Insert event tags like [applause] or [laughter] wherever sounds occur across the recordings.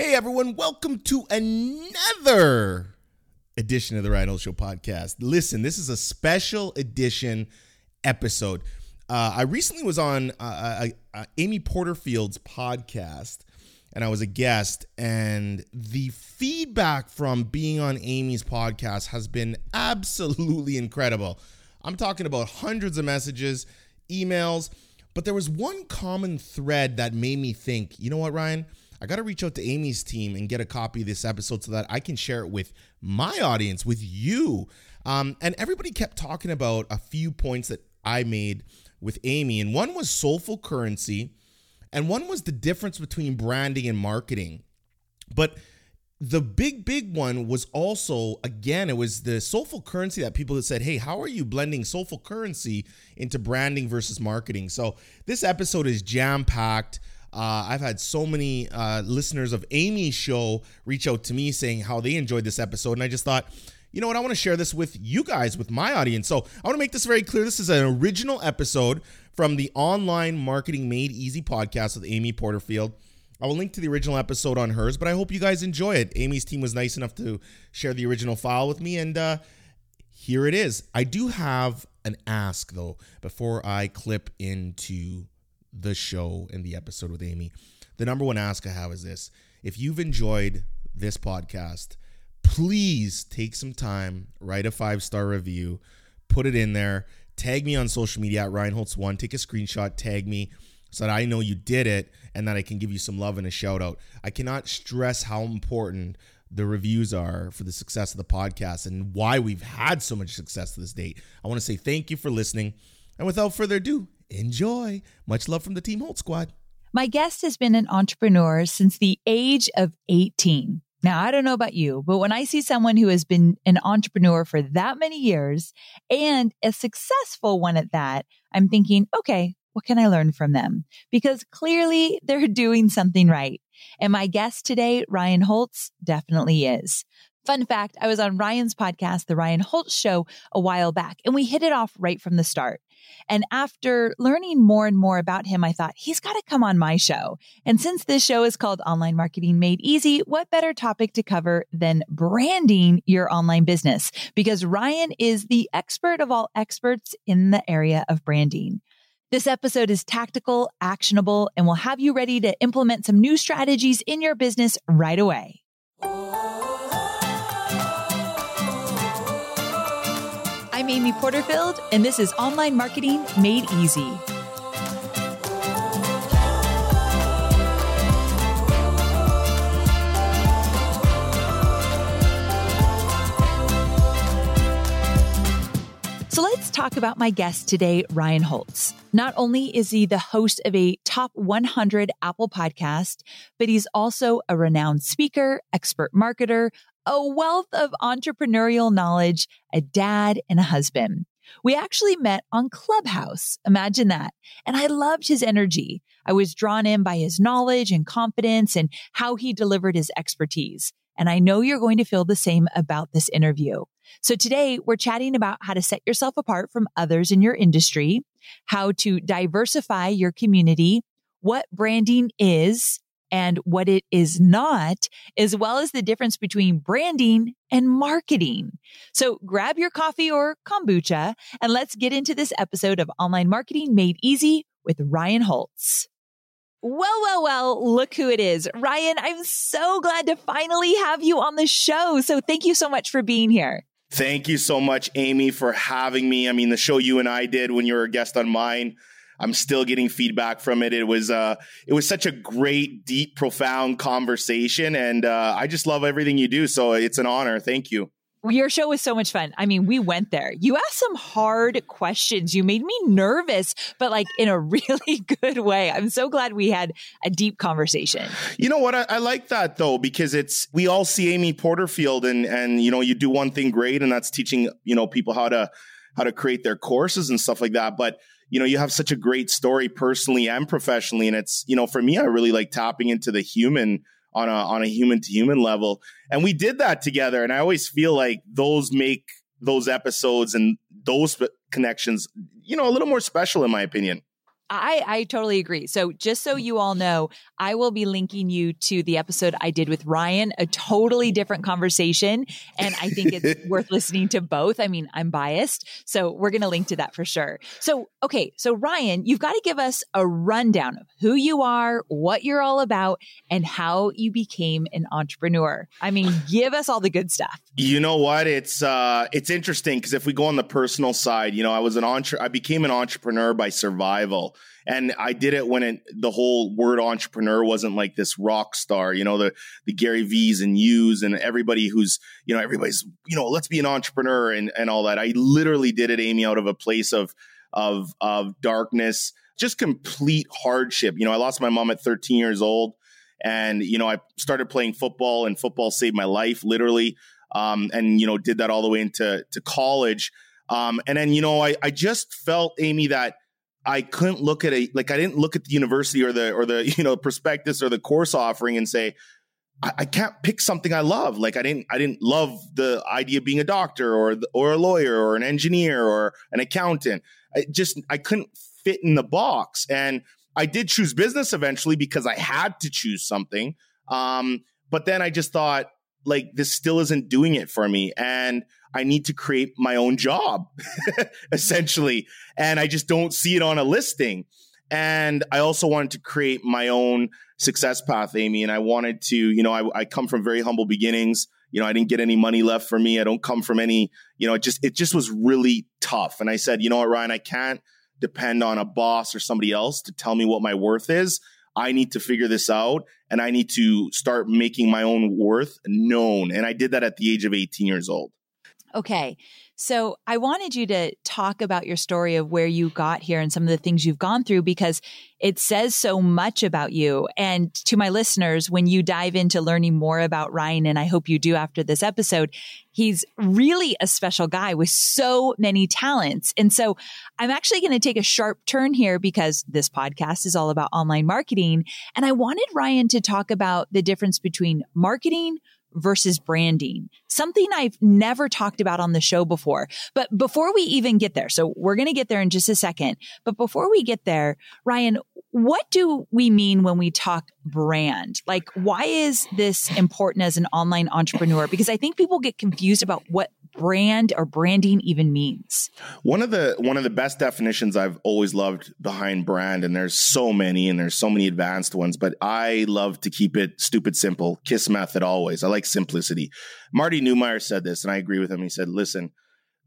Hey everyone, welcome to another edition of the Ryan Show podcast. Listen, this is a special edition episode. Uh, I recently was on uh, uh, uh, Amy Porterfield's podcast, and I was a guest. And the feedback from being on Amy's podcast has been absolutely incredible. I'm talking about hundreds of messages, emails, but there was one common thread that made me think, you know what, Ryan? I got to reach out to Amy's team and get a copy of this episode so that I can share it with my audience, with you. Um, and everybody kept talking about a few points that I made with Amy, and one was soulful currency, and one was the difference between branding and marketing. But the big, big one was also, again, it was the soulful currency that people had said, hey, how are you blending soulful currency into branding versus marketing? So this episode is jam packed. Uh, I've had so many uh, listeners of Amy's show reach out to me saying how they enjoyed this episode. And I just thought, you know what? I want to share this with you guys, with my audience. So I want to make this very clear. This is an original episode from the Online Marketing Made Easy podcast with Amy Porterfield. I will link to the original episode on hers, but I hope you guys enjoy it. Amy's team was nice enough to share the original file with me, and uh, here it is. I do have an ask, though, before I clip into the show and the episode with Amy. The number one ask I have is this if you've enjoyed this podcast, please take some time, write a five star review, put it in there, tag me on social media at Ryan Holtz One, take a screenshot, tag me so that I know you did it and that I can give you some love and a shout out. I cannot stress how important the reviews are for the success of the podcast and why we've had so much success to this date. I want to say thank you for listening. And without further ado, enjoy. Much love from the Team Holtz Squad. My guest has been an entrepreneur since the age of 18. Now, I don't know about you, but when I see someone who has been an entrepreneur for that many years and a successful one at that, I'm thinking, okay, what can I learn from them? Because clearly they're [laughs] doing something right. And my guest today, Ryan Holtz, definitely is. Fun fact, I was on Ryan's podcast, The Ryan Holtz Show, a while back, and we hit it off right from the start. And after learning more and more about him, I thought he's got to come on my show. And since this show is called Online Marketing Made Easy, what better topic to cover than branding your online business? Because Ryan is the expert of all experts in the area of branding. This episode is tactical, actionable, and will have you ready to implement some new strategies in your business right away. I'm Amy Porterfield, and this is Online Marketing Made Easy. So let's talk about my guest today, Ryan Holtz. Not only is he the host of a top 100 Apple podcast, but he's also a renowned speaker, expert marketer, a wealth of entrepreneurial knowledge, a dad, and a husband. We actually met on Clubhouse. Imagine that. And I loved his energy. I was drawn in by his knowledge and confidence and how he delivered his expertise. And I know you're going to feel the same about this interview. So today we're chatting about how to set yourself apart from others in your industry, how to diversify your community, what branding is, and what it is not, as well as the difference between branding and marketing. So grab your coffee or kombucha and let's get into this episode of Online Marketing Made Easy with Ryan Holtz. Well, well, well, look who it is. Ryan, I'm so glad to finally have you on the show. So thank you so much for being here. Thank you so much, Amy, for having me. I mean, the show you and I did when you were a guest on mine I'm still getting feedback from it. It was uh, it was such a great, deep, profound conversation, and uh, I just love everything you do. So it's an honor. Thank you. Your show was so much fun. I mean, we went there. You asked some hard questions. You made me nervous, but like in a [laughs] really good way. I'm so glad we had a deep conversation. You know what? I, I, like that though, because it's, we all see Amy Porterfield and, and, you know, you do one thing great and that's teaching, you know, people how to, how to create their courses and stuff like that. But you know, you have such a great story personally and professionally. And it's, you know, for me, I really like tapping into the human on a, on a human to human level. And we did that together. And I always feel like those make those episodes and those connections, you know, a little more special in my opinion. I, I totally agree. So just so you all know, I will be linking you to the episode I did with Ryan, a totally different conversation. And I think it's [laughs] worth listening to both. I mean, I'm biased. So we're going to link to that for sure. So, okay. So Ryan, you've got to give us a rundown of who you are, what you're all about, and how you became an entrepreneur. I mean, [sighs] give us all the good stuff. You know what? It's, uh, it's interesting because if we go on the personal side, you know, I was an entre- I became an entrepreneur by survival. And I did it when it, the whole word entrepreneur wasn't like this rock star, you know, the, the Gary V's and U's and everybody who's, you know, everybody's, you know, let's be an entrepreneur and, and all that. I literally did it, Amy, out of a place of, of, of darkness, just complete hardship. You know, I lost my mom at 13 years old and, you know, I started playing football and football saved my life literally. Um, and, you know, did that all the way into to college. Um, and then, you know, I, I just felt, Amy, that I couldn't look at a like I didn't look at the university or the or the [laughs] you know prospectus or the course offering and say I, I can't pick something I love. Like I didn't I didn't love the idea of being a doctor or or a lawyer or an engineer or an accountant. I just I couldn't fit in the box, and I did choose business eventually because I had to choose something. Um, but then I just thought like this still isn't doing it for me, and I need to create my own job, [laughs] essentially. And I just don't see it on a listing. And I also wanted to create my own success path, Amy. And I wanted to, you know, I, I come from very humble beginnings. You know, I didn't get any money left for me. I don't come from any, you know, it just, it just was really tough. And I said, you know what, Ryan, I can't depend on a boss or somebody else to tell me what my worth is. I need to figure this out and I need to start making my own worth known. And I did that at the age of 18 years old. Okay. So I wanted you to talk about your story of where you got here and some of the things you've gone through because it says so much about you. And to my listeners, when you dive into learning more about Ryan, and I hope you do after this episode, he's really a special guy with so many talents. And so I'm actually going to take a sharp turn here because this podcast is all about online marketing. And I wanted Ryan to talk about the difference between marketing, versus branding, something I've never talked about on the show before. But before we even get there, so we're going to get there in just a second. But before we get there, Ryan, what do we mean when we talk brand? Like, why is this important as an online entrepreneur? Because I think people get confused about what brand or branding even means. One of the one of the best definitions I've always loved behind brand, and there's so many, and there's so many advanced ones, but I love to keep it stupid simple. Kiss method always. I like simplicity. Marty Neumeier said this, and I agree with him. He said, "Listen."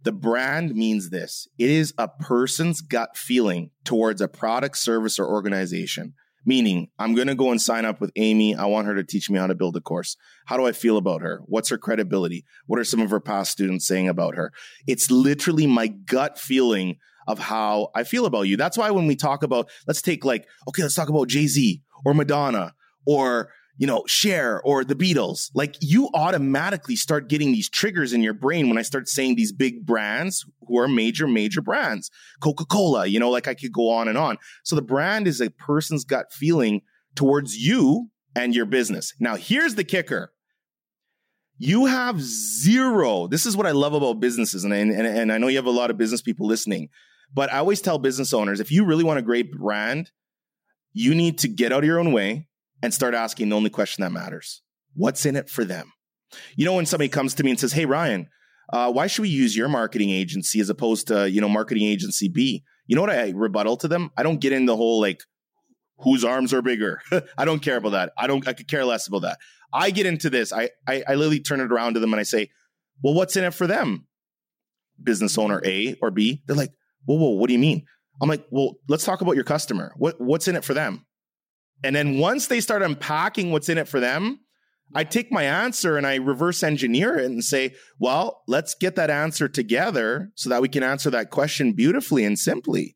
The brand means this it is a person's gut feeling towards a product, service, or organization. Meaning, I'm going to go and sign up with Amy. I want her to teach me how to build a course. How do I feel about her? What's her credibility? What are some of her past students saying about her? It's literally my gut feeling of how I feel about you. That's why when we talk about, let's take like, okay, let's talk about Jay Z or Madonna or you know, Cher or the Beatles, like you automatically start getting these triggers in your brain when I start saying these big brands who are major, major brands. Coca Cola, you know, like I could go on and on. So the brand is a person's gut feeling towards you and your business. Now, here's the kicker. You have zero. This is what I love about businesses. And, and, and I know you have a lot of business people listening, but I always tell business owners if you really want a great brand, you need to get out of your own way and start asking the only question that matters what's in it for them? You know, when somebody comes to me and says, Hey, Ryan, uh, why should we use your marketing agency as opposed to, you know, marketing agency B? You know what I rebuttal to them? I don't get in the whole like, whose arms are bigger. [laughs] I don't care about that. I don't, I could care less about that. I get into this. I, I, I literally turn it around to them and I say, well, what's in it for them? Business owner A or B. They're like, whoa, whoa, what do you mean? I'm like, well, let's talk about your customer. What, what's in it for them? And then once they start unpacking what's in it for them, I take my answer and I reverse engineer it and say, well, let's get that answer together so that we can answer that question beautifully and simply.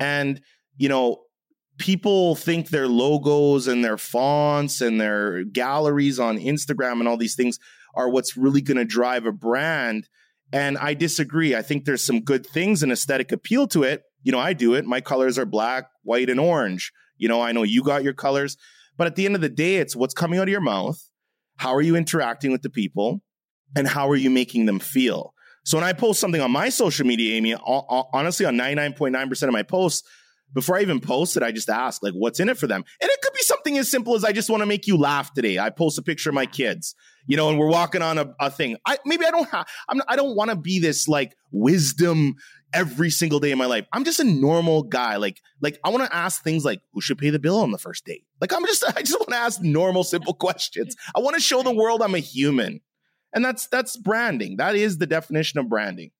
And, you know, people think their logos and their fonts and their galleries on Instagram and all these things are what's really going to drive a brand. And I disagree. I think there's some good things and aesthetic appeal to it. You know, I do it. My colors are black, white, and orange. You know, I know you got your colors, but at the end of the day, it's what's coming out of your mouth. How are you interacting with the people? And how are you making them feel? So when I post something on my social media, Amy, honestly, on 99.9% of my posts, before I even post it, I just ask like, what's in it for them? And it could be something as simple as I just want to make you laugh today. I post a picture of my kids, you know, and we're walking on a, a thing. I maybe I don't have, I'm, I don't want to be this like wisdom every single day of my life. I'm just a normal guy. Like, like I want to ask things like, who should pay the bill on the first date? Like, I'm just, [laughs] I just want to ask normal, simple questions. I want to show the world I'm a human. And that's, that's branding. That is the definition of branding.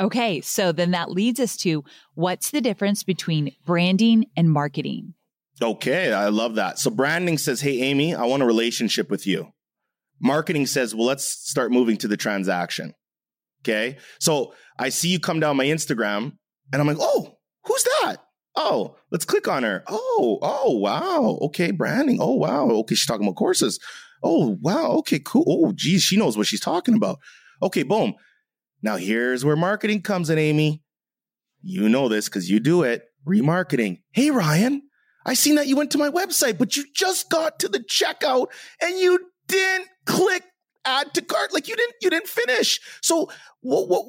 Okay. So then that leads us to what's the difference between branding and marketing? Okay. I love that. So branding says, Hey, Amy, I want a relationship with you. Marketing says, well, let's start moving to the transaction. Okay. So I see you come down my Instagram and I'm like, oh, who's that? Oh, let's click on her. Oh, oh, wow. Okay, branding. Oh, wow. Okay, she's talking about courses. Oh, wow. Okay, cool. Oh, geez, she knows what she's talking about. Okay, boom. Now here's where marketing comes in, Amy. You know this because you do it. Remarketing. Hey, Ryan, I seen that you went to my website, but you just got to the checkout and you didn't click add to cart. Like you didn't, you didn't finish. So what, what,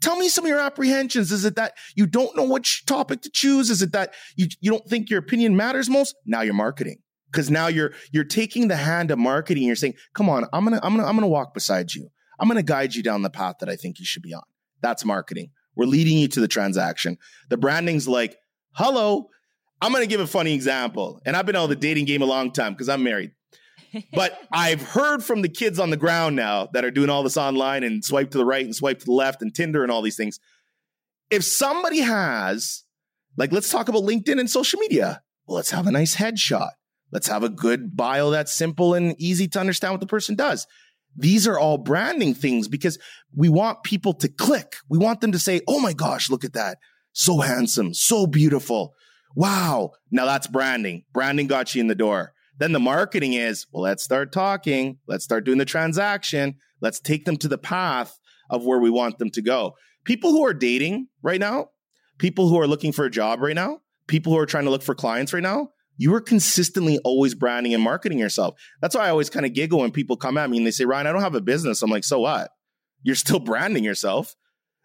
tell me some of your apprehensions. Is it that you don't know which topic to choose? Is it that you, you don't think your opinion matters most? Now you're marketing. Cause now you're, you're taking the hand of marketing. You're saying, come on, I'm to, I'm to, I'm to walk beside you. I'm to guide you down the path that I think you should be on. That's marketing. We're leading you to the transaction. The branding's like, hello, I'm to give a funny example. And I've been out of the dating game a long time because I'm married [laughs] but I've heard from the kids on the ground now that are doing all this online and swipe to the right and swipe to the left and Tinder and all these things. If somebody has, like, let's talk about LinkedIn and social media. Well, let's have a nice headshot. Let's have a good bio that's simple and easy to understand what the person does. These are all branding things because we want people to click. We want them to say, Oh my gosh, look at that. So handsome, so beautiful. Wow. Now that's branding. Branding got you in the door. Then the marketing is, well, let's start talking. Let's start doing the transaction. Let's take them to the path of where we want them to go. People who are dating right now, people who are looking for a job right now, people who are trying to look for clients right now, you are consistently always branding and marketing yourself. That's why I always kind of giggle when people come at me and they say, Ryan, I don't have a business. I'm like, so what? You're still branding yourself.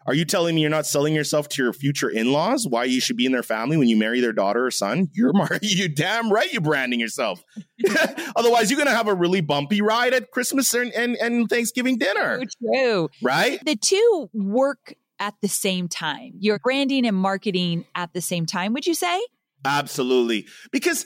Are you telling me you're not selling yourself to your future in-laws? Why you should be in their family when you marry their daughter or son? You're mar- [laughs] you damn right you're branding yourself. [laughs] Otherwise, you're gonna have a really bumpy ride at Christmas and, and, and Thanksgiving dinner. So true. Right? The two work at the same time. You're branding and marketing at the same time, would you say? Absolutely. Because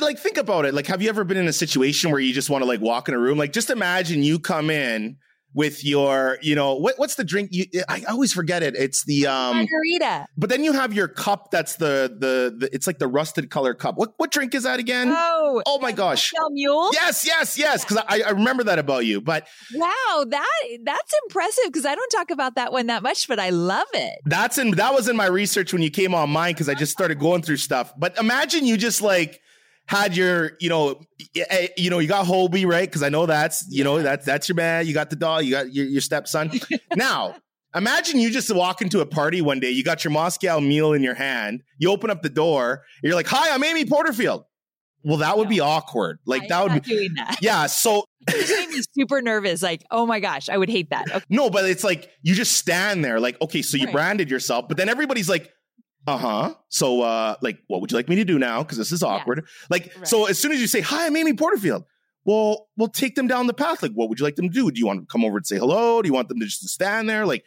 like think about it. Like, have you ever been in a situation where you just want to like walk in a room? Like, just imagine you come in with your, you know, what, what's the drink? You, I always forget it. It's the um, margarita. But then you have your cup. That's the, the the it's like the rusted color cup. What what drink is that again? Oh, oh my gosh, Mule. Yes, yes, yes. Because I, I remember that about you. But wow, that that's impressive. Because I don't talk about that one that much, but I love it. That's in that was in my research when you came on mine because I just started going through stuff. But imagine you just like had your, you know, eh, you know, you got Hobie, right? Because I know that's, you know, that's that's your man. You got the dog. You got your, your stepson. [laughs] now, imagine you just walk into a party one day. You got your Moscow Mule in your hand. You open up the door. you're like, "Hi, I'm Amy Porterfield." Well, that would no. be awkward. Like I'm that would be doing that. Yeah. So [laughs] super nervous. Like, oh my gosh, I would hate that. Okay. No, but it's like you just stand there, like, okay, so you right. branded yourself, but then everybody's like, uh-huh. So uh like what would you like me to do now? Because this is awkward. Yeah. like right. so as soon as you say hi i'm amy porterfield well we'll take them down the path. Like what would you like them to do? Do you want to come over and say hello? Do you want them to just stand there? Like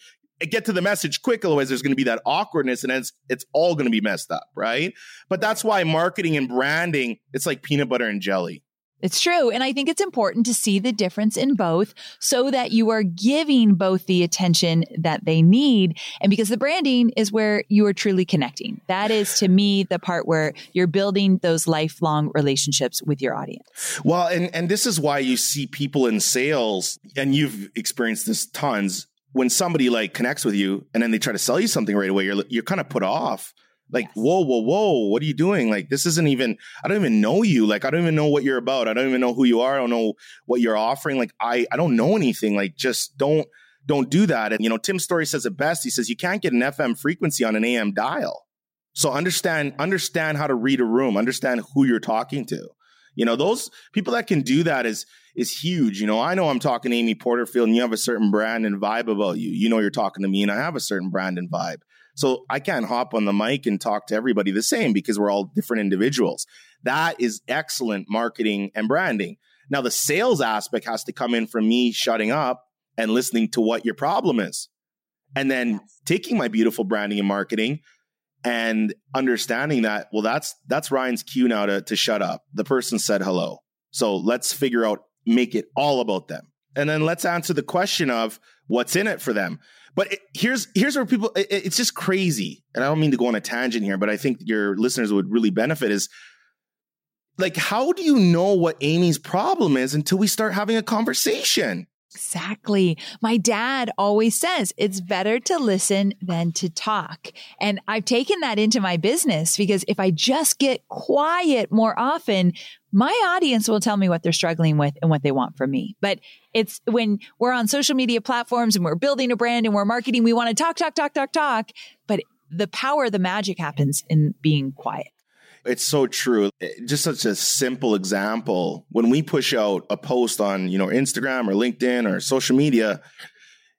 get to the message quick otherwise there's going to be that awkwardness and it's it's all going to be messed up right? But that's why marketing and branding it's like peanut butter and jelly it's true. And I think it's important to see the difference in both so that you are giving both the attention that they need. And because the branding is where you are truly connecting. That is to me the part where you're building those lifelong relationships with your audience. Well, and, and this is why you see people in sales, and you've experienced this tons. When somebody like connects with you and then they try to sell you something right away, you're you're kind of put off like, yes. whoa, whoa, whoa, what are you doing? Like, this isn't even, I don't even know you. Like, I don't even know what you're about. I don't even know who you are. I don't know what you're offering. Like, I, I don't know anything. Like, just don't, don't do that. And, you know, Tim Storey says it best. He says, you can't get an FM frequency on an AM dial. So understand, understand how to read a room, understand who you're talking to. You know, those people that can do that is, is huge. You know, I know I'm talking to Amy Porterfield and you have a certain brand and vibe about you. You know, you're talking to me and I have a certain brand and vibe. So I can't hop on the mic and talk to everybody the same because we're all different individuals. That is excellent marketing and branding. Now, the sales aspect has to come in from me shutting up and listening to what your problem is. And then yes. taking my beautiful branding and marketing and understanding that, well, that's that's Ryan's cue now to, to shut up. The person said hello. So let's figure out, make it all about them. And then let's answer the question of what's in it for them. But it, here's here's where people it, it's just crazy. And I don't mean to go on a tangent here, but I think your listeners would really benefit is like how do you know what Amy's problem is until we start having a conversation? Exactly. My dad always says it's better to listen than to talk. And I've taken that into my business because if I just get quiet more often, my audience will tell me what they're struggling with and what they want from me. But it's when we're on social media platforms and we're building a brand and we're marketing, we want to talk, talk, talk, talk, talk. But the power, the magic happens in being quiet. It's so true. Eh, just such a simple example. When we push out a post on, you know, Instagram or LinkedIn or social media,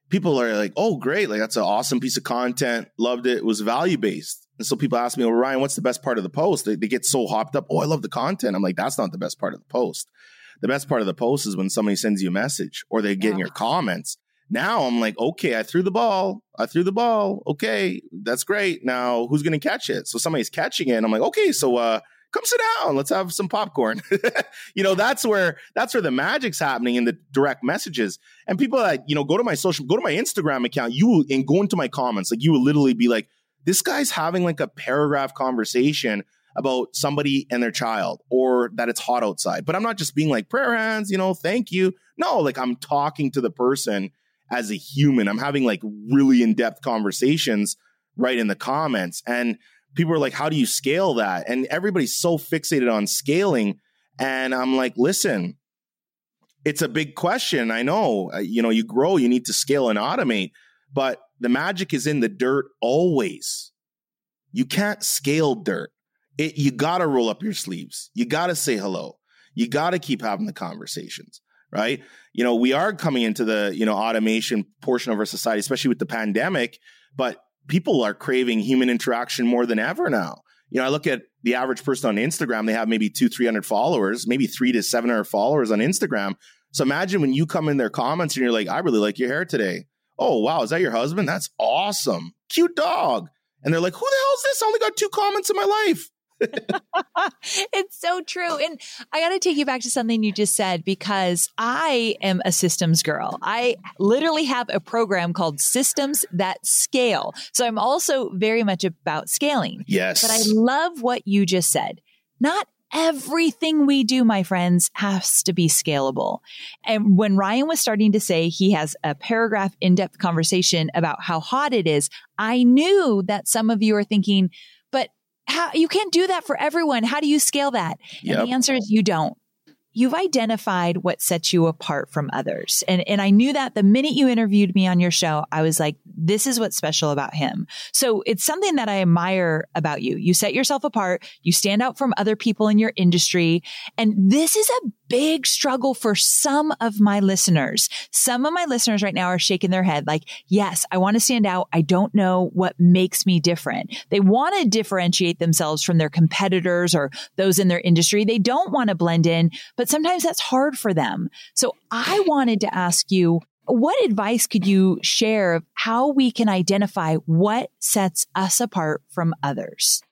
people are like, "Oh, great! Like that's an awesome piece of content. Loved it. It was value based." And so people ask me, "Well, Ryan, what's the best part of the post?" They, they get so hopped up. Oh, I love the content. I'm like, that's not the best part of the post. The best part of the post is when somebody sends you a message or they get yeah. in your comments now I'm like, okay, I threw the ball. I threw the ball. Okay, that's great. Now who's going to catch it? So somebody's catching it. And I'm like, okay, so uh, come sit down. Let's have some popcorn. [laughs] you know, that's where that's where the magic's happening in the direct messages. And people that you know go to my social, go to my Instagram account. You will and go into my comments. Like you will literally be like, this guy's having like a paragraph conversation about somebody and their child or that it's hot outside. But I'm not just being like prayer hands, you know, thank you. No, like I'm talking to the person as a human. I'm having like really in depth conversations right in the comments. And people are like, how do you scale that? And everybody's so fixated on scaling. And I'm like, listen, it's a big question. I know, uh, you know, you grow, you need to scale and automate, but the magic is in the dirt always. You can't scale dirt. It, you got to roll up your sleeves. You got to say hello. You got to keep having the conversations right? You know, we are coming into the, you know, automation portion of our society, especially with the pandemic, but people are craving human interaction more than ever now. You know, I look at the average person on Instagram, they have maybe two, 300 followers, maybe three to 700 followers on Instagram. So imagine when you come in their comments and you're like, I really like your hair today. Oh, wow. Is that your husband? That's awesome. Cute dog. And they're like, who the hell is this? I only got two comments in my life. [laughs] it's so true. And I got to take you back to something you just said because I am a systems girl. I literally have a program called Systems That Scale. So I'm also very much about scaling. Yes. But I love what you just said. Not everything we do, my friends, has to be scalable. And when Ryan was starting to say he has a paragraph in depth conversation about how hot it is, I knew that some of you are thinking, how you can't do that for everyone. How do you scale that? Yep. And the answer is you don't. You've identified what sets you apart from others. And, and I knew that the minute you interviewed me on your show, I was like, this is what's special about him. So it's something that I admire about you. You set yourself apart. You stand out from other people in your industry. And this is a big struggle for some of my listeners. Some of my listeners right now are shaking their head like, yes, I want to stand out. I don't know what makes me different. They want to differentiate themselves from their competitors or those in their industry. They don't want to blend in, but sometimes that's hard for them. So I wanted to ask you, what advice could you share of how we can identify what sets us apart from others?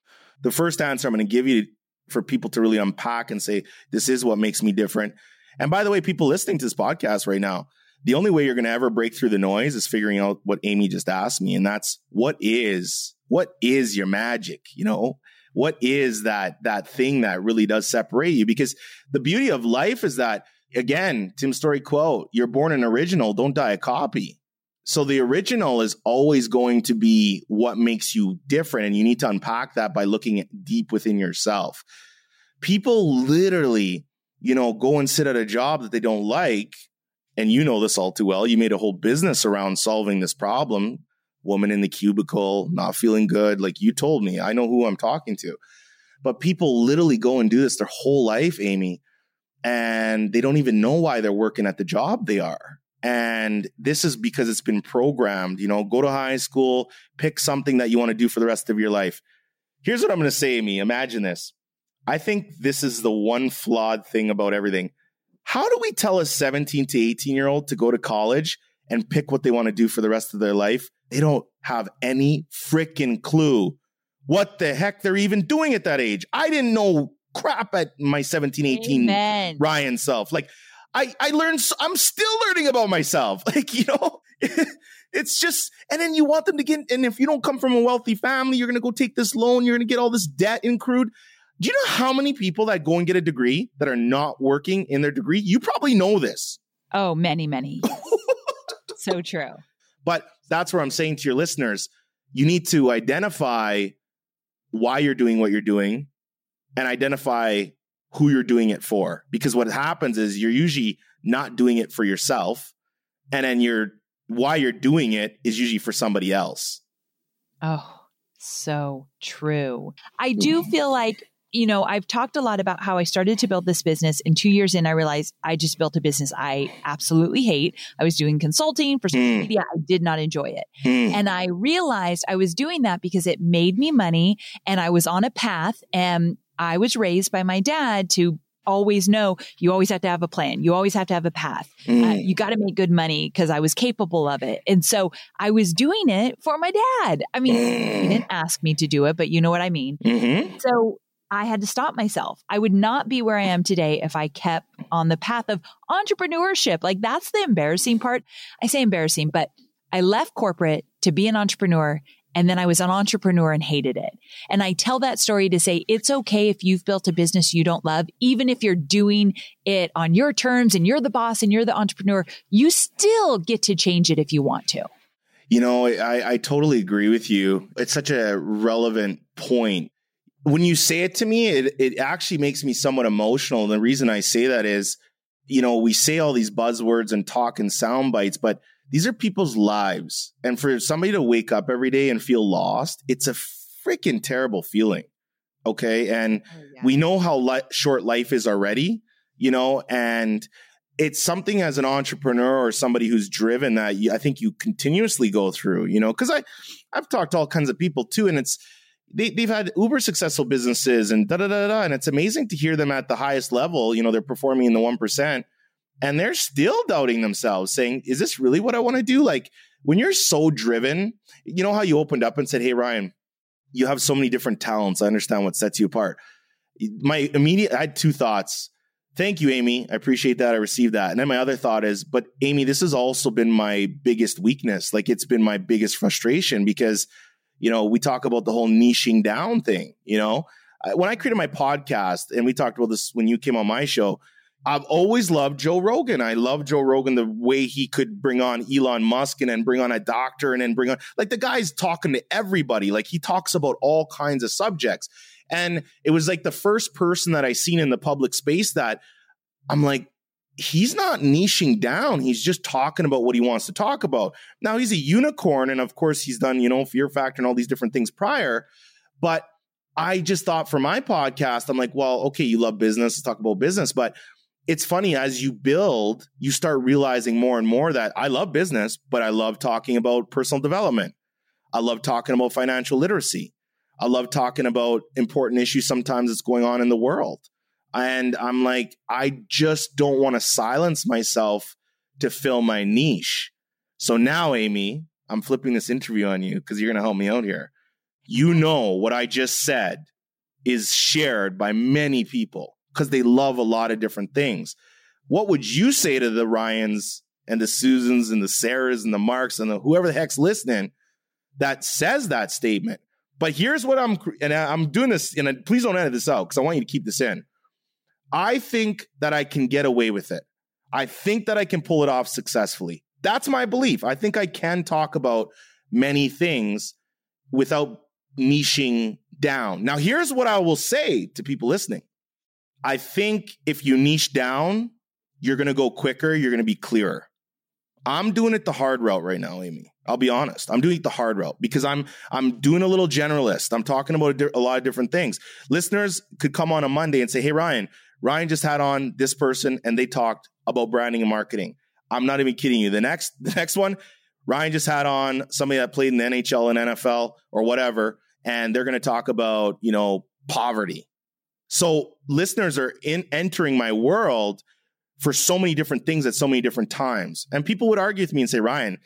The first answer I'm going to give you for people to really unpack and say, this is what makes me different. And by the way, people listening to this podcast right now, the only way you're going to ever break through the noise is figuring out what Amy just asked me. And that's what is, what is your magic? You know, what is that, that thing that really does separate you? Because the beauty of life is that again, Tim Storey quote, you're born an original, don't die a copy. So the original is always going to be what makes you different. And you need to unpack that by looking deep within yourself. People literally, you know, go and sit at a job that they don't like. And you know this all too well. You made a whole business around solving this problem. Woman in the cubicle, not feeling good. Like you told me, I know who I'm talking to. But people literally go and do this their whole life, Amy and they don't even know why they're working at the job they are. And this is because it's been programmed, you know, go to high school, pick something that you want to do for the rest of your life. Here's what I'm going to say, Amy. Imagine this. I think this is the one flawed thing about everything. How do we tell a 17 to 18 year old to go to college and pick what they want to do for the rest of their life? They don't have any freaking clue what the heck they're even doing at that age. I didn't know crap at my 17, 18 Amen. Ryan self. Like, I, I learned, I'm still learning about myself. [laughs] Like, you know, [laughs] it's just, and then you want them to get, and if you don't come from a wealthy family, you're going to go take this loan, you're going to get all this debt accrued. Do you know how many people that go and get a degree that are not working in their degree? You probably know this. Oh, many, many. [laughs] so true. But that's where I'm saying to your listeners, you need to identify why you're doing what you're doing and identify who you're doing it for. Because what happens is you're usually not doing it for yourself. And then you're why you're doing it is usually for somebody else. Oh, so true. I do mm-hmm. feel like, you know, I've talked a lot about how I started to build this business. And two years in, I realized I just built a business I absolutely hate. I was doing consulting for social mm. media. I did not enjoy it. Mm. And I realized I was doing that because it made me money and I was on a path and I was raised by my dad to always know you always have to have a plan. You always have to have a path. Mm. Uh, you got to make good money because I was capable of it. And so I was doing it for my dad. I mean, mm. he didn't ask me to do it, but you know what I mean. Mm-hmm. So I had to stop myself. I would not be where I am today if I kept on the path of entrepreneurship. Like that's the embarrassing part. I say embarrassing, but I left corporate to be an entrepreneur and then I was an entrepreneur and hated it. And I tell that story to say it's okay if you've built a business you don't love, even if you're doing it on your terms and you're the boss and you're the entrepreneur, you still get to change it if you want to. You know, I, I totally agree with you. It's such a relevant point. When you say it to me, it, it actually makes me somewhat emotional. And the reason I say that is, you know, we say all these buzzwords and talk and sound bites, but these are people's lives. And for somebody to wake up every day and feel lost, it's a freaking terrible feeling. Okay. And oh, yeah. we know how li- short life is already, you know, and it's something as an entrepreneur or somebody who's driven that you, I think you continuously go through, you know, because I, I've talked to all kinds of people too, and it's, they, they've had uber successful businesses and da da da da. And it's amazing to hear them at the highest level. You know, they're performing in the 1% and they're still doubting themselves, saying, Is this really what I want to do? Like, when you're so driven, you know how you opened up and said, Hey, Ryan, you have so many different talents. I understand what sets you apart. My immediate, I had two thoughts. Thank you, Amy. I appreciate that. I received that. And then my other thought is, but Amy, this has also been my biggest weakness. Like, it's been my biggest frustration because, you know, we talk about the whole niching down thing. You know, when I created my podcast, and we talked about this when you came on my show, I've always loved Joe Rogan. I love Joe Rogan the way he could bring on Elon Musk and then bring on a doctor and then bring on like the guy's talking to everybody. Like he talks about all kinds of subjects. And it was like the first person that I seen in the public space that I'm like, he's not niching down. He's just talking about what he wants to talk about. Now he's a unicorn, and of course he's done, you know, Fear Factor and all these different things prior. But I just thought for my podcast, I'm like, well, okay, you love business, let's talk about business, but it's funny as you build, you start realizing more and more that I love business, but I love talking about personal development. I love talking about financial literacy. I love talking about important issues sometimes that's going on in the world. And I'm like, I just don't want to silence myself to fill my niche. So now, Amy, I'm flipping this interview on you because you're going to help me out here. You know what I just said is shared by many people because they love a lot of different things. What would you say to the Ryans and the Susans and the Sarahs and the Marks and the whoever the heck's listening that says that statement? But here's what I'm and I'm doing this and please don't edit this out because I want you to keep this in. I think that I can get away with it. I think that I can pull it off successfully. That's my belief. I think I can talk about many things without niching down. Now, here's what I will say to people listening I think if you niche down, you're going to go quicker, you're going to be clearer. I'm doing it the hard route right now, Amy. I'll be honest. I'm doing it the hard route because I'm I'm doing a little generalist. I'm talking about a, di- a lot of different things. Listeners could come on a Monday and say, "Hey Ryan, Ryan just had on this person and they talked about branding and marketing." I'm not even kidding you. The next [laughs] the next one, Ryan just had on somebody that played in the NHL and NFL or whatever, and they're going to talk about you know poverty. So listeners are in entering my world for so many different things at so many different times. And people would argue with me and say, Ryan,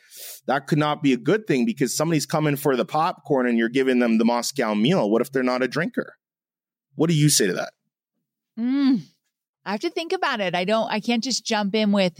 that could not be a good thing because somebody's coming for the popcorn and you're giving them the Moscow Mule. What if they're not a drinker? What do you say to that? Mm, I have to think about it. I don't, I can't just jump in with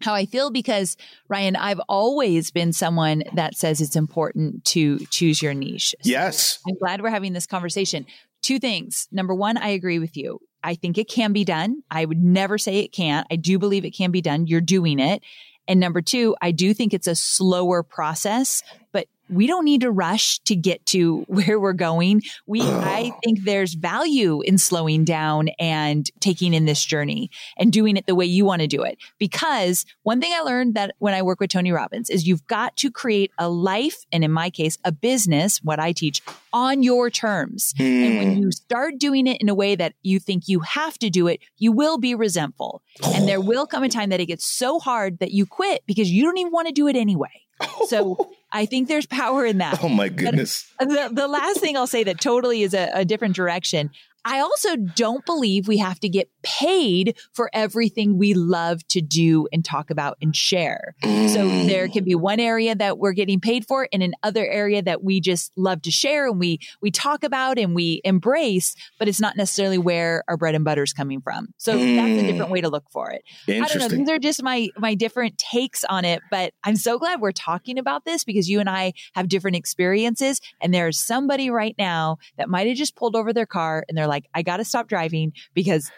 how I feel because Ryan, I've always been someone that says it's important to choose your niche. So yes. I'm glad we're having this conversation. Two things. Number one, I agree with you. I think it can be done. I would never say it can't. I do believe it can be done. You're doing it. And number two, I do think it's a slower process, but we don't need to rush to get to [laughs] where we're going. We, I think there's value in slowing down and taking in this journey and doing it the way you want to do it. Because one thing I learned that when I work with Tony Robbins is you've got to create a life. And in my case, a business, what I teach on your terms. Mm. And when hmm. you start doing it in a way that you think you have to do it, you will be resentful. and there [sighs] will come a time that it gets so hard that you quit because you don't even want to do it anyway. So [laughs] I think there's power in that. Oh my goodness. the, the last thing I'll say that totally is a, a different direction. I also don't believe we have to get paid for everything we love to do and talk about and share. So there can be one area that we're getting paid for and another area that we just love to share and we we talk about and we embrace, but it's not necessarily where our bread and butter is coming from. So mm. that's a different way to look for it. I don't know. These are just my my different takes on it, but I'm so glad we're talking about this because you and I have different experiences and there's somebody right now that might have just pulled over their car and they're like like, I got to stop driving because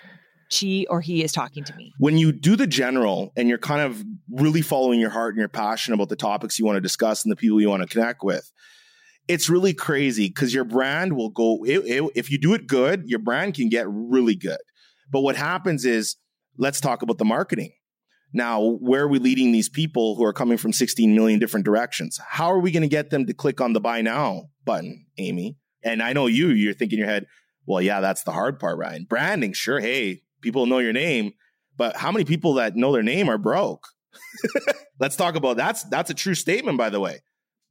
she or he is talking to me. When you do the general and you're kind of really following your heart and your passion about the topics you want to discuss and the people you want to connect with, it's really crazy because your brand will go, it, it, if you do it good, your brand can get really good. But what happens is, let's talk about the marketing. Now, where are we leading these people who are coming from 16 million different directions? How are we going to get them to click on the buy now button, Amy? And I know you, you're thinking in your head, well, yeah, that's the hard part, Ryan. Branding, sure. Hey, people know your name, but how many people that know their name are broke? [laughs] Let's talk about that's that's a true statement, by the way.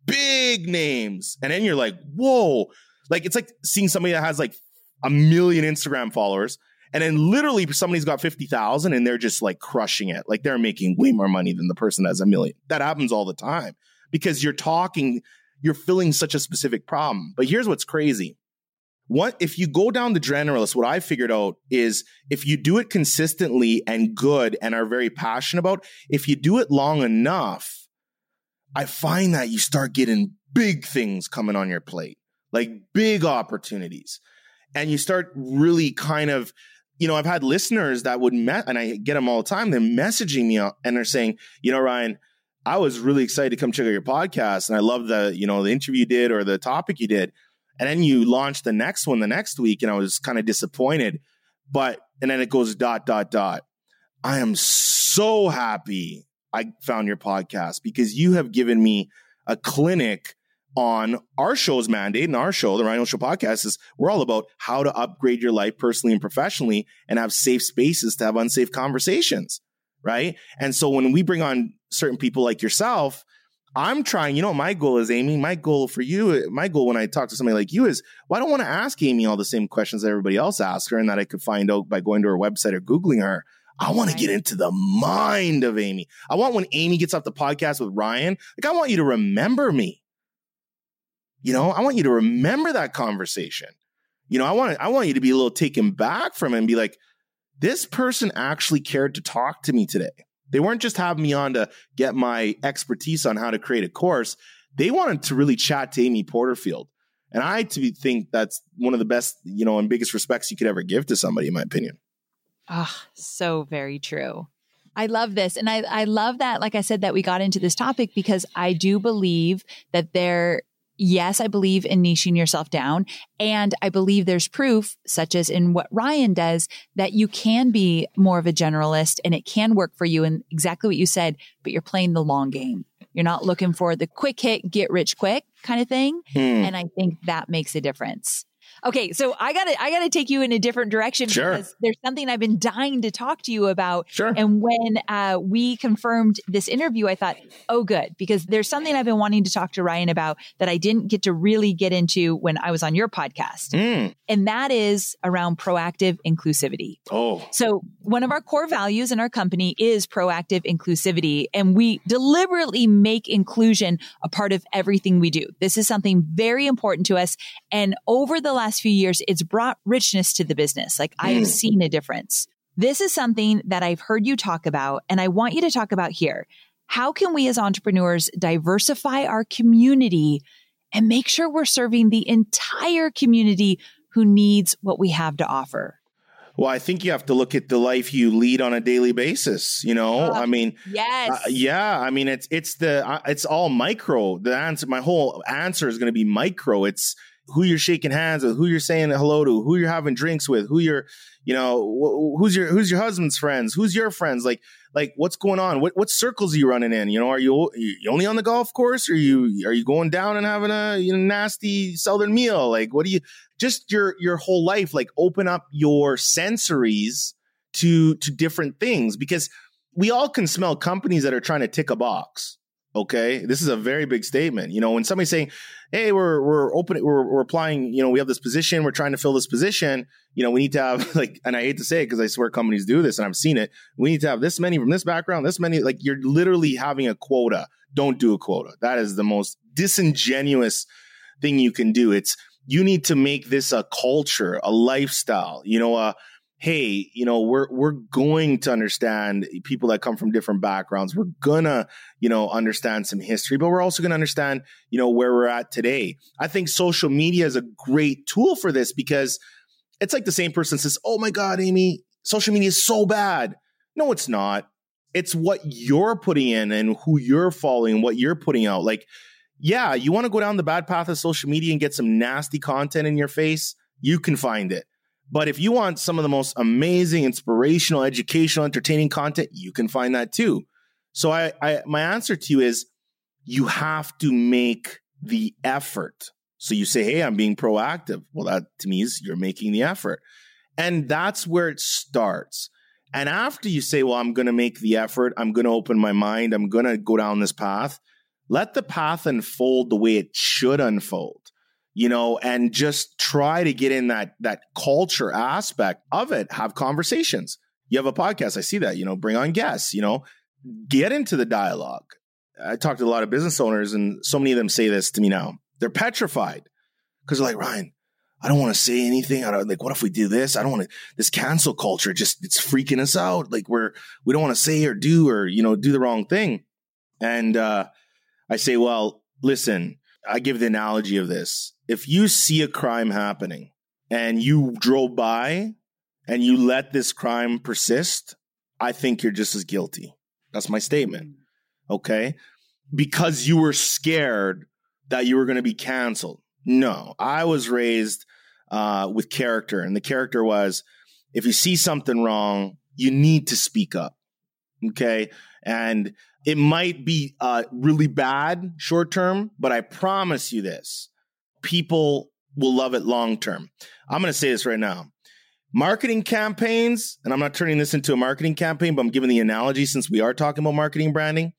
Big names, and then you're like, whoa, like it's like seeing somebody that has like a million Instagram followers, and then literally somebody's got fifty thousand, and they're just like crushing it, like they're making way more money than the person that has a million. That happens all the time because you're talking, you're filling such a specific problem. But here's what's crazy what if you go down the generalist, what I figured out is if you do it consistently and good and are very passionate about, if you do it long enough, I find that you start getting big things coming on your plate, like big opportunities. And you start really kind of, you know, I've had listeners that would met, and I get them all the time. They're messaging me uh, and they're saying, you know, Ryan, I was really excited to come check out your podcast, and I love the, you know, the interview you did or the topic you did. And then you launch the next one the next week, and I was kind of disappointed. But, and then it goes dot, dot, dot. I am so happy I found your podcast because you have given me a clinic on our show's mandate and our show, the Ryan Show podcast, is we're all about how to upgrade your life personally and professionally and have safe spaces to have unsafe conversations. Right. And so when we bring on certain people like yourself, I'm trying, you know, my goal is Amy. My goal for you, my goal when I talk to somebody like you is, well, I don't want to ask Amy all the same questions that everybody else asks her and that I could find out by going to her website or Googling her. I want to get into the mind of Amy. I want when Amy gets off the podcast with Ryan, like, I want you to remember me. You know, I want you to remember that conversation. You know, I want I want you to be a little taken back from it and be like, this person actually cared to talk to me today. They weren't just having me on to get my expertise on how to create a course. They wanted to really chat to Amy Porterfield. And I to think that's one of the best, you know, and biggest respects you could ever give to somebody, in my opinion. Ah, oh, so very true. I love this. And I, I love that, like I said, that we got into this topic because I do believe that there yes, I believe in niching yourself down. And I believe there's proof, such as in what Ryan does, that you can be more of a generalist and it can work for you. And exactly what you said, but you're playing the long game. You're not looking for the quick hit, get rich quick kind of thing. Hmm. And I think that makes a difference. Okay, so I gotta I gotta take you in a different direction Sure. because there's something I've been dying to talk to you about. Sure. And when uh, we confirmed this interview, I thought, oh, good, because there's something I've been wanting to talk to Ryan about that I didn't get to really get into when I was on your podcast, Mm. and that is around proactive inclusivity. Oh, So, one of our core values in our company is proactive inclusivity, and we deliberately make inclusion a part of everything we do. This is something very important to us. And over the last few years, it's brought richness to the business. Like, I have Mm. seen a difference. This is something that I've heard you talk about, and I want you to talk about here. How can we as entrepreneurs diversify our community and make sure we're serving the entire community who needs what we have to offer? well, I think you have to look at the life you lead on a daily basis. You know, Ah, I mean, Yes. Uh, yeah, I mean it's it's the uh, it's all micro. The answer, my whole answer is going to be micro. It's who you're shaking hands with, who you're saying hello to, who you're having drinks with, who you're, you know, wh- who's your who's your husband's friends, who's your friends, like like what's going on, what what circles are you running in? You know, are you you only on the golf course, or you are you going down and having a you know, nasty southern meal? Like what do you just your your whole life like open up your sensories to to different things because we all can smell companies that are trying to tick a box. Okay, this is a very big statement. You know, when somebody's saying, "Hey, we're we're open, we're we're applying. You know, we have this position. We're trying to fill this position. You know, we need to have [laughs] like." And I hate to say it because I swear companies do this, and I've seen it. We need to have this many from this background, this many. Like you're literally having a quota. Don't do a quota. That is the most disingenuous thing you can do. It's you need to make this a culture, a lifestyle. You know, a hey, you know, we're we're going to understand people that come from different backgrounds. We're gonna, you know, understand some history, but we're also gonna understand, you know, where we're at today. I think social media is a great tool for this because it's like the same person says, "Oh my God, Amy, social media is so bad." No, it's not. It's what you're putting in and who you're following, what you're putting out. Like, yeah, you want to go down the bad path of social media and get some nasty content in your face, you can find it. But if you want some of the most amazing, inspirational, educational, entertaining content, you can find that too. So I, I my answer to you is you have to make the effort. So you say, "Hey, I'm being proactive." Well, that to me is you're making the effort. And that's where it starts. And after you say, "Well, I'm going to make the effort. I'm going to open my mind. I'm going to go down this path." Let the path unfold the way it should unfold you know, and just try to get in that that culture aspect of it. Have conversations. You have a podcast. I see that. You know, bring on guests. You know, get into the dialogue. I talk to a lot of business owners, and so many of them say this to me now. They're petrified because they're like, Ryan, I don't want to say anything. I don't like. What if we do this? I don't want to. This cancel culture just it's freaking us out. Like we're we don't want to say or do or you know do the wrong thing. And uh, I say, well, listen. I give the analogy of this. If you see a crime happening and you drove by and you let this crime persist, I think you're just as guilty. That's my statement. Okay. Because you were scared that you were going to be canceled. No, I was raised uh, with character, and the character was if you see something wrong, you need to speak up. Okay. And it might be uh, really bad short term, but I promise you this people will love it long term. I'm going to say this right now. Marketing campaigns, and I'm not turning this into a marketing campaign, but I'm giving the analogy since we are talking about marketing branding.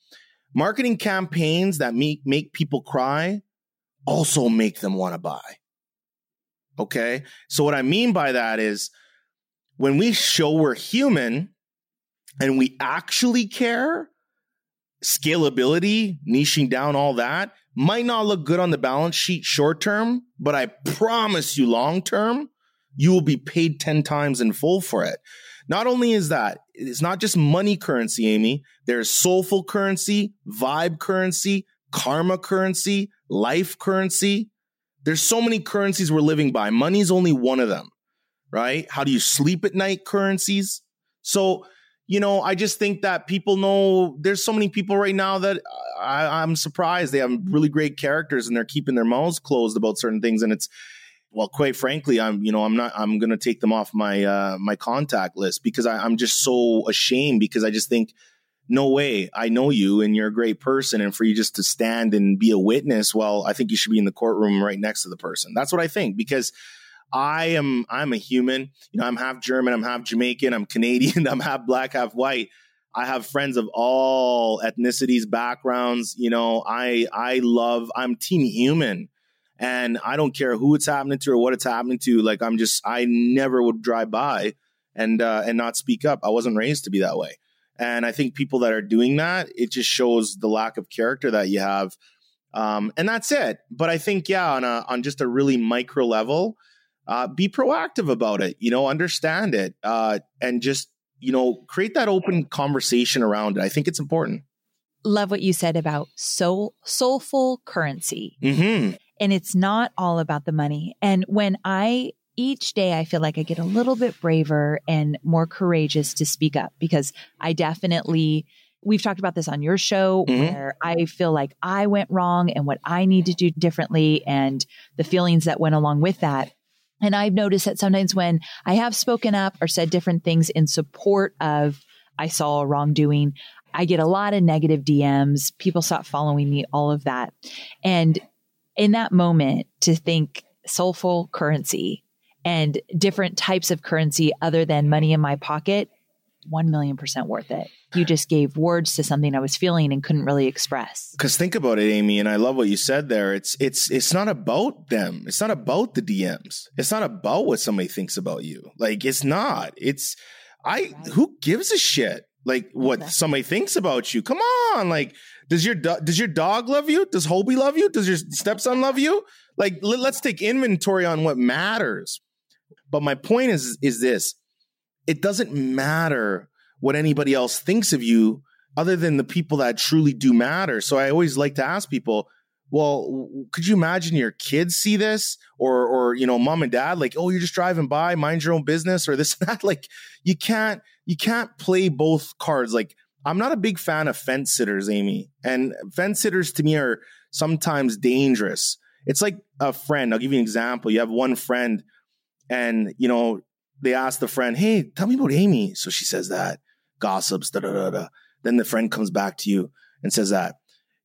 Marketing campaigns that make, make people cry also make them want to buy. Okay. So, what I mean by that is when we show we're human and we actually care, scalability, niching down all that might not look good on the balance sheet short term, but I promise you long term, you will be paid 10 times in full for it. Not only is that, it's not just money currency, Amy. There's soulful currency, vibe currency, karma currency, life currency. There's so many currencies we're living by. Money's only one of them, right? How do you sleep at night currencies? So, you know, I just think that people know there's so many people right now that I, I'm surprised they have really great characters and they're keeping their mouths closed about certain things. And it's, well, quite frankly, I'm, you know, I'm not, I'm going to take them off my, uh, my contact list because I, I'm just so ashamed because I just think, no way, I know you and you're a great person. And for you just to stand and be a witness, well, I think you should be in the courtroom right next to the person. That's what I think because I am I'm a human. You know, I'm half German, I'm half Jamaican, I'm Canadian, [laughs] I'm half black, half white. I have friends of all ethnicities, backgrounds. You know, I I love. I'm team human, and I don't care who it's happening to or what it's happening to. Like I'm just, I never would drive by and uh, and not speak up. I wasn't raised to be that way, and I think people that are doing that, it just shows the lack of character that you have. Um, and that's it. But I think, yeah, on a on just a really micro level, uh, be proactive about it. You know, understand it, uh, and just you know, create that open conversation around it. I think it's important. Love what you said about soul, soulful currency. Mm-hmm. And it's not all about the money. And when I, each day, I feel like I get a little bit braver and more courageous to speak up because I definitely, we've talked about this on your show mm-hmm. where I feel like I went wrong and what I need to do differently and the feelings that went along with that. And I've noticed that sometimes when I have spoken up or said different things in support of I saw a wrongdoing, I get a lot of negative DMs. People stop following me, all of that. And in that moment, to think soulful currency and different types of currency other than money in my pocket 1 million percent worth it. You just gave words to something I was feeling and couldn't really express. Cause think about it, Amy, and I love what you said there. It's, it's, it's not about them. It's not about the DMs. It's not about what somebody thinks about you. Like it's not, it's, I, right. who gives a shit? Like what exactly. somebody thinks about you. Come on. Like, does your, do- does your dog love you? Does Hobie love you? Does your stepson love you? Like, let, let's take inventory on what matters. But my point is, is this it doesn't matter what anybody else thinks of you other than the people that truly do matter. So I always like to ask people, well, could you imagine your kids see this or or you know, mom and dad like, "Oh, you're just driving by, mind your own business" or this [laughs] and that like you can't you can't play both cards. Like I'm not a big fan of fence sitters, Amy. And fence sitters to me are sometimes dangerous. It's like a friend. I'll give you an example. You have one friend and you know they ask the friend, Hey, tell me about Amy. So she says that, gossips, da da da da. Then the friend comes back to you and says that.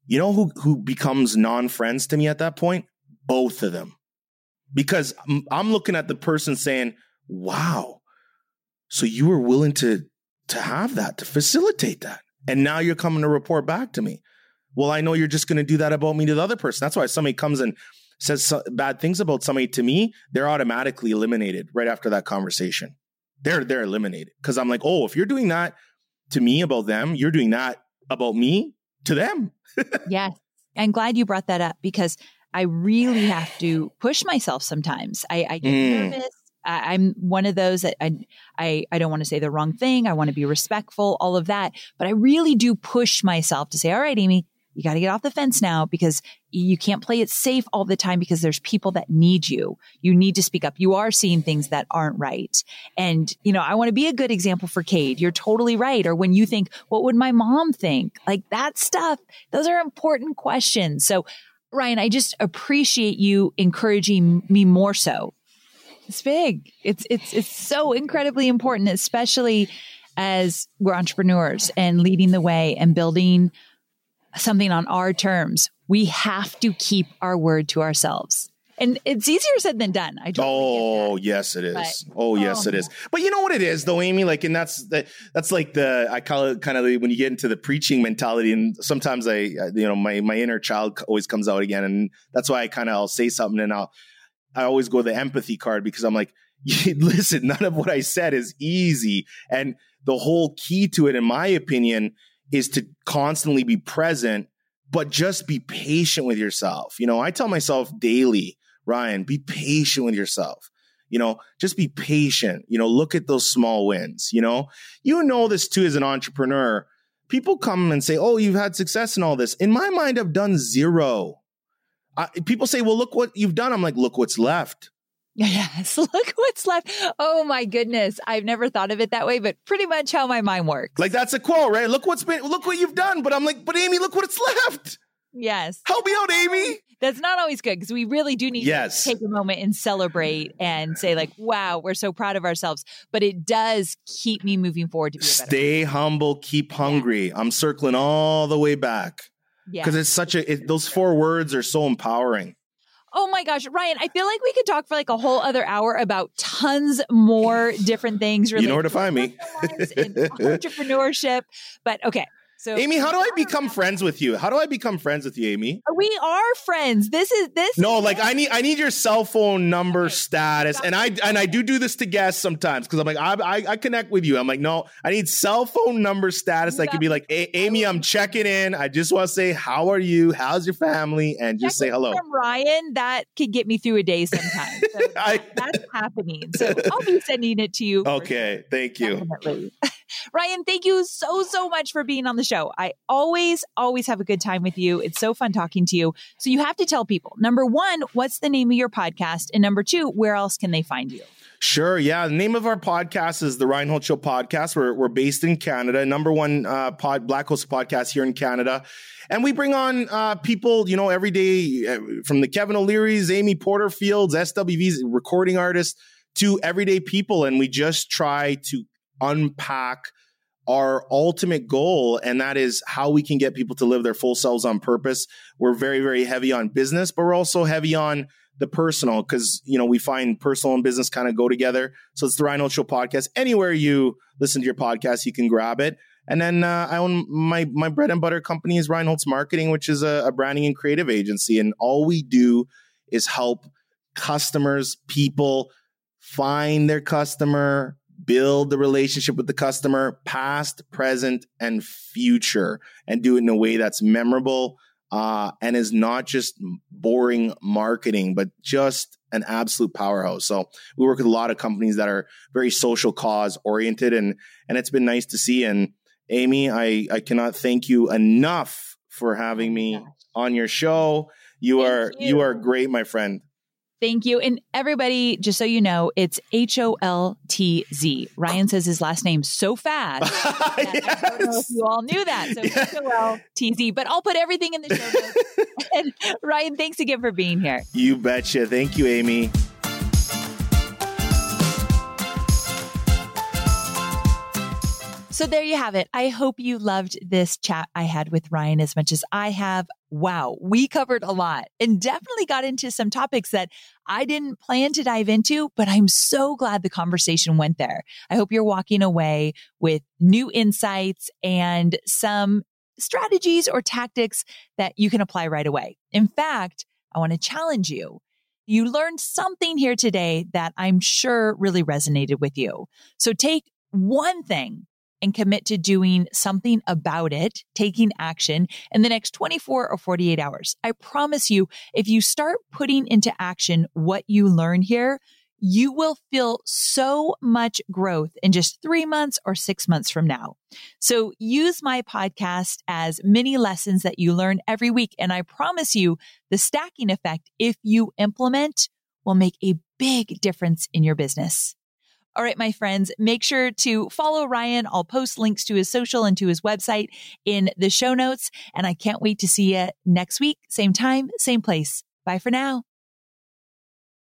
You know who, who becomes non friends to me at that point? Both of them. Because I'm, looking at the person saying, Wow, so you were willing to, to have that, to facilitate that. And now you're coming to report back to me. Well, I know you're just going to do that about me to the other person. That's why somebody comes and says so, bad things about somebody to me, they're automatically eliminated right after that conversation. They're they're eliminated because I'm like, oh, if you're doing that to me about them, you're doing that about me to them. [laughs] yes, I'm glad you brought that up because I really have to [sighs] push myself sometimes. I, I get mm. nervous. I, I'm one of those that I, I, I don't want to say the wrong thing. I want to be respectful, all of that. But I really do push myself to say, all right, Amy, you got to get off the fence now because you can't play it safe all the time because there's people that need you. You need to speak up. You are seeing things that aren't right. And, you know, I want to be a good example for Cade. You're totally right. Or when you think, what would my mom think? Like that stuff, those are important questions. So, Ryan, I just appreciate you encouraging me more so. It's big. It's, it's, it's so incredibly important, especially as we're entrepreneurs and leading the way and building something on our terms, we have to keep our word to ourselves. And it's easier said than done. I totally oh, oh yes, it is. But, oh yes, oh. it is. But you know what it is, though, Amy. Like, and that's the, that's like the I call it kind of when you get into the preaching mentality. And sometimes I, you know, my my inner child always comes out again, and that's why I kind of I'll say something, and I'll I always go the empathy card because I'm like, [laughs] listen, none of what I said is easy, and the whole key to it, in my opinion, is to constantly be present, but just be patient with yourself. You know, I tell myself daily, Ryan, be patient with yourself. You know, just be patient. You know, look at those small wins. You know, you know this too as an entrepreneur. People come and say, Oh, you've had success in all this. In my mind, I've done zero. I, people say, Well, look what you've done. I'm like, Look what's left. Yes, [laughs] look what's left. Oh my goodness. I've never thought of it that way, but pretty much how my mind works. Like that's a quote, right? Look what's been look what you've done. But I'm like, but Amy, look what's [laughs] left. Yes. Help me out, Amy. That's not always good because we really do need yes. to take a moment and celebrate and say, like, wow, we're so proud of ourselves. But it does keep me moving forward to be Stay humble, keep hungry. Yeah. I'm circling all the way back. Yeah. Because it's such a, it, those four words are so empowering. Oh my gosh, Ryan, I feel like we could talk for like a whole other hour about tons more different things. You know where to find me. entrepreneurship. But okay, so, Amy, how do I become friends with you? How do I become friends with you, Amy? We are friends. This is this. No, is like I need I need your cell phone number okay. status, and I and I do do this to guests sometimes because I'm like I, I, I connect with you. I'm like no, I need cell phone number status. I could be like, hey, Amy, I'm checking in. I just want to say how are you? How's your family? And just say hello. From Ryan, that could get me through a day sometimes. So [laughs] I, that's happening. So I'll be sending it to you. Okay, sure. thank you. [laughs] Ryan, thank you so, so much for being on the show. I always, always have a good time with you. It's so fun talking to you. So you have to tell people number one, what's the name of your podcast? And number two, where else can they find you? Sure. Yeah. The name of our podcast is the Ryan Holtz Show podcast. We're, we're based in Canada, number one uh, pod, Black Host podcast here in Canada. And we bring on uh, people, you know, every day uh, from the Kevin O'Leary's, Amy Porterfield's, SWV's recording artists to everyday people. And we just try to unpack our ultimate goal, and that is how we can get people to live their full selves on purpose. We're very, very heavy on business, but we're also heavy on the personal because you know we find personal and business kind of go together. So it's the Ryan Show podcast. Anywhere you listen to your podcast, you can grab it. And then uh, I own my my bread and butter company is Ryan Holtz Marketing, which is a, a branding and creative agency, and all we do is help customers, people find their customer, build the relationship with the customer, past, present, and future, and do it in a way that's memorable uh, and is not just boring marketing, but just an absolute powerhouse. So we work with a lot of companies that are very social cause oriented, and and it's been nice to see. And Amy, I I cannot thank you enough for having me on your show. You thank are you. you are great, my friend. Thank you. And everybody, just so you know, it's H O L T Z. Ryan says his last name so fast. [laughs] yes. I don't know if you all knew that. So H O L T Z. But I'll put everything in the show notes. [laughs] and Ryan, thanks again for being here. You betcha. Thank you, Amy. So there you have it. I hope you loved this chat I had with Ryan as much as I have. Wow, we covered a lot and definitely got into some topics that I didn't plan to dive into, but I'm so glad the conversation went there. I hope you're walking away with new insights and some strategies or tactics that you can apply right away. In fact, I want to challenge you. You learned something here today that I'm sure really resonated with you. So take one thing and commit to doing something about it, taking action in the next 24 or 48 hours. I promise you, if you start putting into action what you learn here, you will feel so much growth in just three months or six months from now. So use my podcast as mini lessons that you learn every week. And I promise you the stacking effect, if you implement, will make a big difference in your business. All right, my friends, make sure to follow Ryan. I'll post links to his social and to his website in the show notes. And I can't wait to see you next week. Same time, same place. Bye for now.